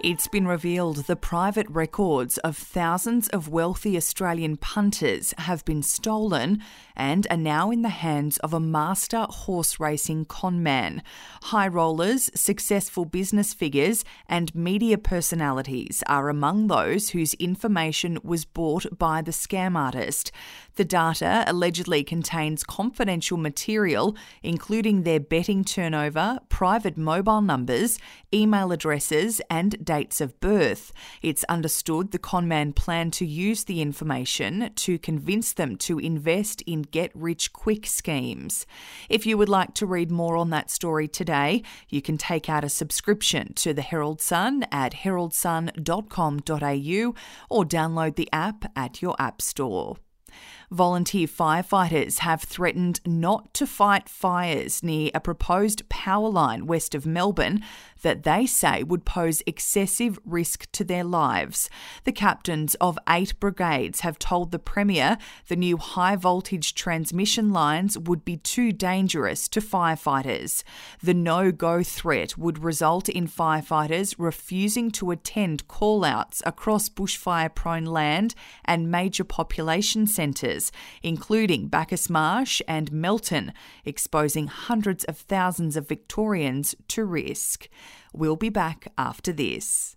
It's been revealed the private records of thousands of wealthy Australian punters have been stolen and are now in the hands of a master horse racing conman. High rollers, successful business figures, and media personalities are among those whose information was bought by the scam artist. The data allegedly contains confidential material, including their betting turnover, private mobile numbers, email addresses, and dates of birth. It's understood the conman planned to use the information to convince them to invest in get rich quick schemes. If you would like to read more on that story today, you can take out a subscription to the Herald Sun at heraldsun.com.au or download the app at your app store. Volunteer firefighters have threatened not to fight fires near a proposed power line west of Melbourne that they say would pose excessive risk to their lives. The captains of eight brigades have told the Premier the new high voltage transmission lines would be too dangerous to firefighters. The no go threat would result in firefighters refusing to attend call outs across bushfire prone land and major population centres, including Bacchus Marsh and Melton, exposing hundreds of thousands of Victorians to risk. We'll be back after this.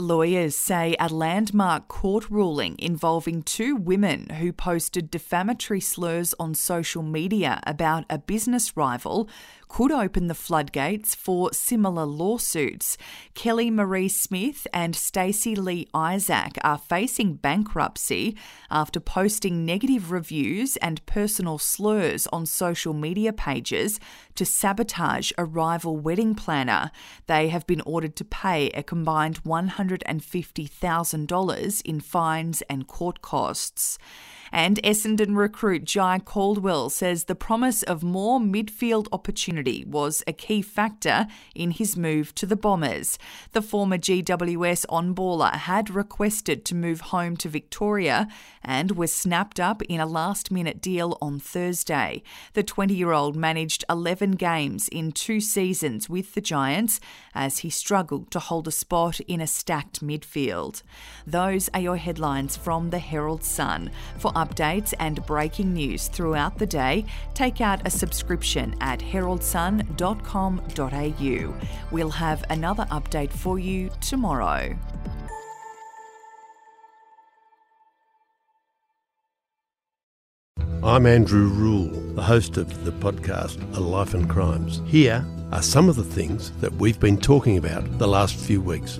Lawyers say a landmark court ruling involving two women who posted defamatory slurs on social media about a business rival could open the floodgates for similar lawsuits. Kelly Marie Smith and Stacey Lee Isaac are facing bankruptcy after posting negative reviews and personal slurs on social media pages to sabotage a rival wedding planner. They have been ordered to pay a combined $150,000 in fines and court costs. And Essendon recruit Jye Caldwell says the promise of more midfield was a key factor in his move to the Bombers. The former GWS on baller had requested to move home to Victoria and was snapped up in a last minute deal on Thursday. The 20 year old managed 11 games in two seasons with the Giants as he struggled to hold a spot in a stacked midfield. Those are your headlines from the Herald Sun. For updates and breaking news throughout the day, take out a subscription at heraldsun.com.au. We'll have another update for you tomorrow. I'm Andrew Rule, the host of the podcast A Life and Crimes. Here are some of the things that we've been talking about the last few weeks.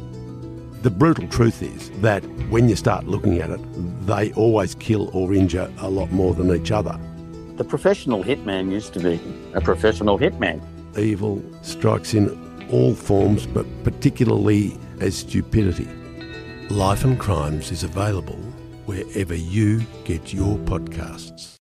The brutal truth is that when you start looking at it, they always kill or injure a lot more than each other. The professional hitman used to be a professional hitman. Evil strikes in all forms, but particularly as stupidity. Life and Crimes is available wherever you get your podcasts.